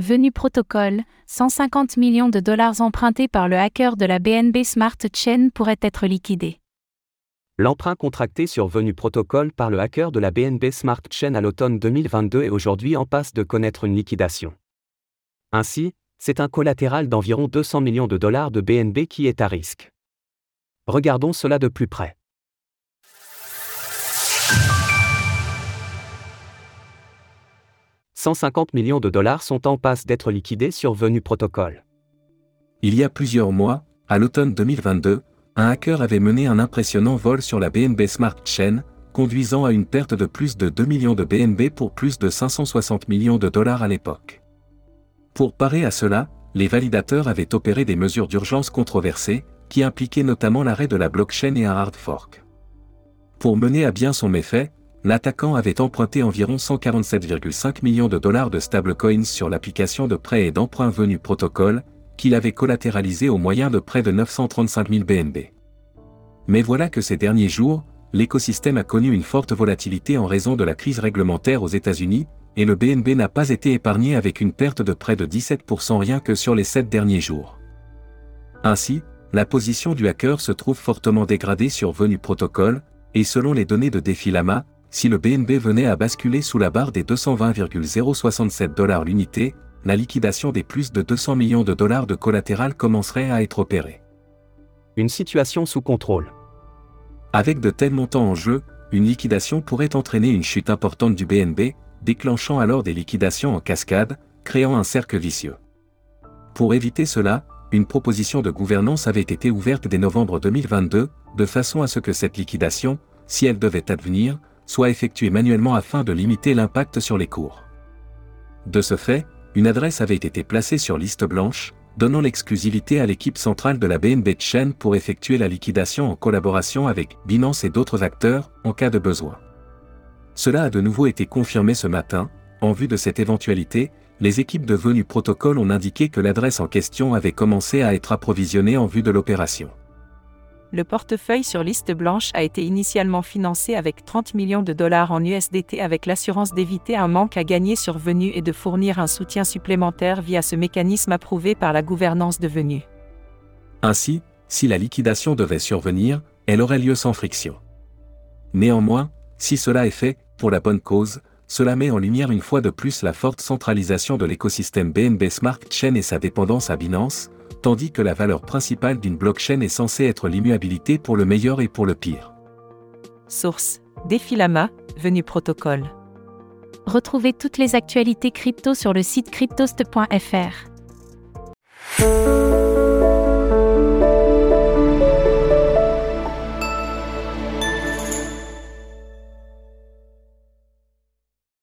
Venu protocole, 150 millions de dollars empruntés par le hacker de la BNB Smart Chain pourraient être liquidés. L'emprunt contracté sur Venu Protocol par le hacker de la BNB Smart Chain à l'automne 2022 est aujourd'hui en passe de connaître une liquidation. Ainsi, c'est un collatéral d'environ 200 millions de dollars de BNB qui est à risque. Regardons cela de plus près. 150 millions de dollars sont en passe d'être liquidés sur Venu Protocol. Il y a plusieurs mois, à l'automne 2022, un hacker avait mené un impressionnant vol sur la BNB Smart Chain, conduisant à une perte de plus de 2 millions de BNB pour plus de 560 millions de dollars à l'époque. Pour parer à cela, les validateurs avaient opéré des mesures d'urgence controversées, qui impliquaient notamment l'arrêt de la blockchain et un hard fork. Pour mener à bien son méfait, l'attaquant avait emprunté environ 147,5 millions de dollars de stablecoins sur l'application de prêt et d'emprunt venu protocole, qu'il avait collatéralisé au moyen de près de 935 000 BNB. Mais voilà que ces derniers jours, l'écosystème a connu une forte volatilité en raison de la crise réglementaire aux États-Unis, et le BNB n'a pas été épargné avec une perte de près de 17% rien que sur les 7 derniers jours. Ainsi, la position du hacker se trouve fortement dégradée sur Venu Protocol, et selon les données de Defilama, si le BNB venait à basculer sous la barre des 220,067 dollars l'unité, la liquidation des plus de 200 millions de dollars de collatéral commencerait à être opérée. Une situation sous contrôle. Avec de tels montants en jeu, une liquidation pourrait entraîner une chute importante du BNB, déclenchant alors des liquidations en cascade, créant un cercle vicieux. Pour éviter cela, une proposition de gouvernance avait été ouverte dès novembre 2022, de façon à ce que cette liquidation, si elle devait advenir, soit effectuée manuellement afin de limiter l'impact sur les cours. De ce fait, une adresse avait été placée sur liste blanche, donnant l'exclusivité à l'équipe centrale de la BNB Chain pour effectuer la liquidation en collaboration avec Binance et d'autres acteurs, en cas de besoin. Cela a de nouveau été confirmé ce matin, en vue de cette éventualité, les équipes de Venu Protocol ont indiqué que l'adresse en question avait commencé à être approvisionnée en vue de l'opération. Le portefeuille sur liste blanche a été initialement financé avec 30 millions de dollars en USDT avec l'assurance d'éviter un manque à gagner sur Venu et de fournir un soutien supplémentaire via ce mécanisme approuvé par la gouvernance de Venu. Ainsi, si la liquidation devait survenir, elle aurait lieu sans friction. Néanmoins, si cela est fait, pour la bonne cause, cela met en lumière une fois de plus la forte centralisation de l'écosystème BNB Smart Chain et sa dépendance à Binance, tandis que la valeur principale d'une blockchain est censée être l'immuabilité pour le meilleur et pour le pire. Source Défilama, venu protocole. Retrouvez toutes les actualités crypto sur le site cryptost.fr.